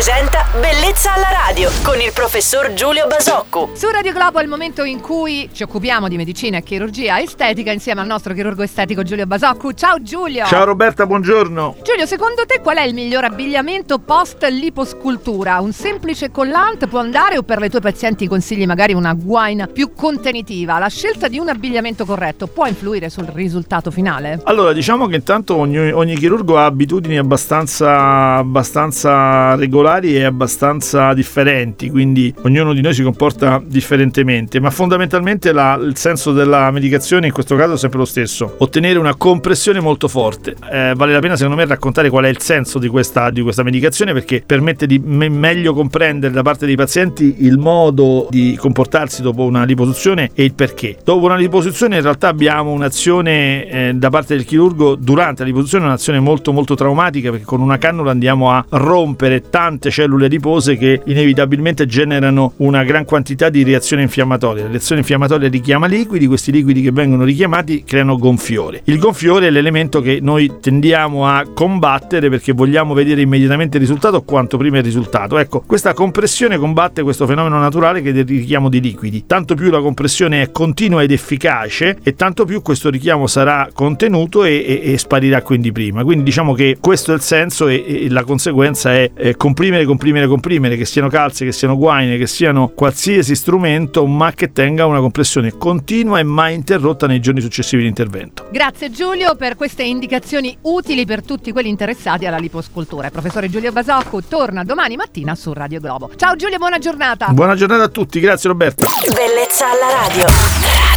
presenta Bellezza alla radio con il professor Giulio Basocco. Su Radio Globo è il momento in cui ci occupiamo di medicina e chirurgia estetica insieme al nostro chirurgo estetico Giulio Basocco. Ciao Giulio! Ciao Roberta, buongiorno! Giulio, secondo te qual è il miglior abbigliamento post liposcultura? Un semplice collant può andare o per le tue pazienti consigli magari una guaina più contenitiva? La scelta di un abbigliamento corretto può influire sul risultato finale? Allora, diciamo che intanto ogni, ogni chirurgo ha abitudini abbastanza, abbastanza regolari e abbastanza differenti, quindi ognuno di noi si comporta differentemente, ma fondamentalmente la, il senso della medicazione in questo caso è sempre lo stesso, ottenere una compressione molto forte. Eh, vale la pena secondo me raccontare qual è il senso di questa, di questa medicazione perché permette di me- meglio comprendere da parte dei pazienti il modo di comportarsi dopo una liposuzione e il perché. Dopo una liposuzione in realtà abbiamo un'azione eh, da parte del chirurgo durante la liposuzione, un'azione molto molto traumatica perché con una cannula andiamo a rompere tante cellule adipose che inevitabilmente generano una gran quantità di reazione infiammatoria. La reazione infiammatoria richiama liquidi, questi liquidi che vengono richiamati creano gonfiore. Il gonfiore è l'elemento che noi tendiamo a combattere perché vogliamo vedere immediatamente il risultato quanto prima il risultato. Ecco, questa compressione combatte questo fenomeno naturale che è il richiamo di liquidi. Tanto più la compressione è continua ed efficace e tanto più questo richiamo sarà contenuto e, e, e sparirà quindi prima. Quindi diciamo che questo è il senso e, e la conseguenza è eh, comprimere, comprimere, comprimere, che siano calze, che siano guaine, che siano qualsiasi strumento, ma che tenga una compressione continua e mai interrotta nei giorni successivi di intervento. Grazie Giulio per queste indicazioni utili per tutti quelli interessati alla liposcultura. Il professore Giulio Basocco torna domani mattina su Radio Globo. Ciao Giulio, buona giornata. Buona giornata a tutti, grazie Roberta. Bellezza alla radio.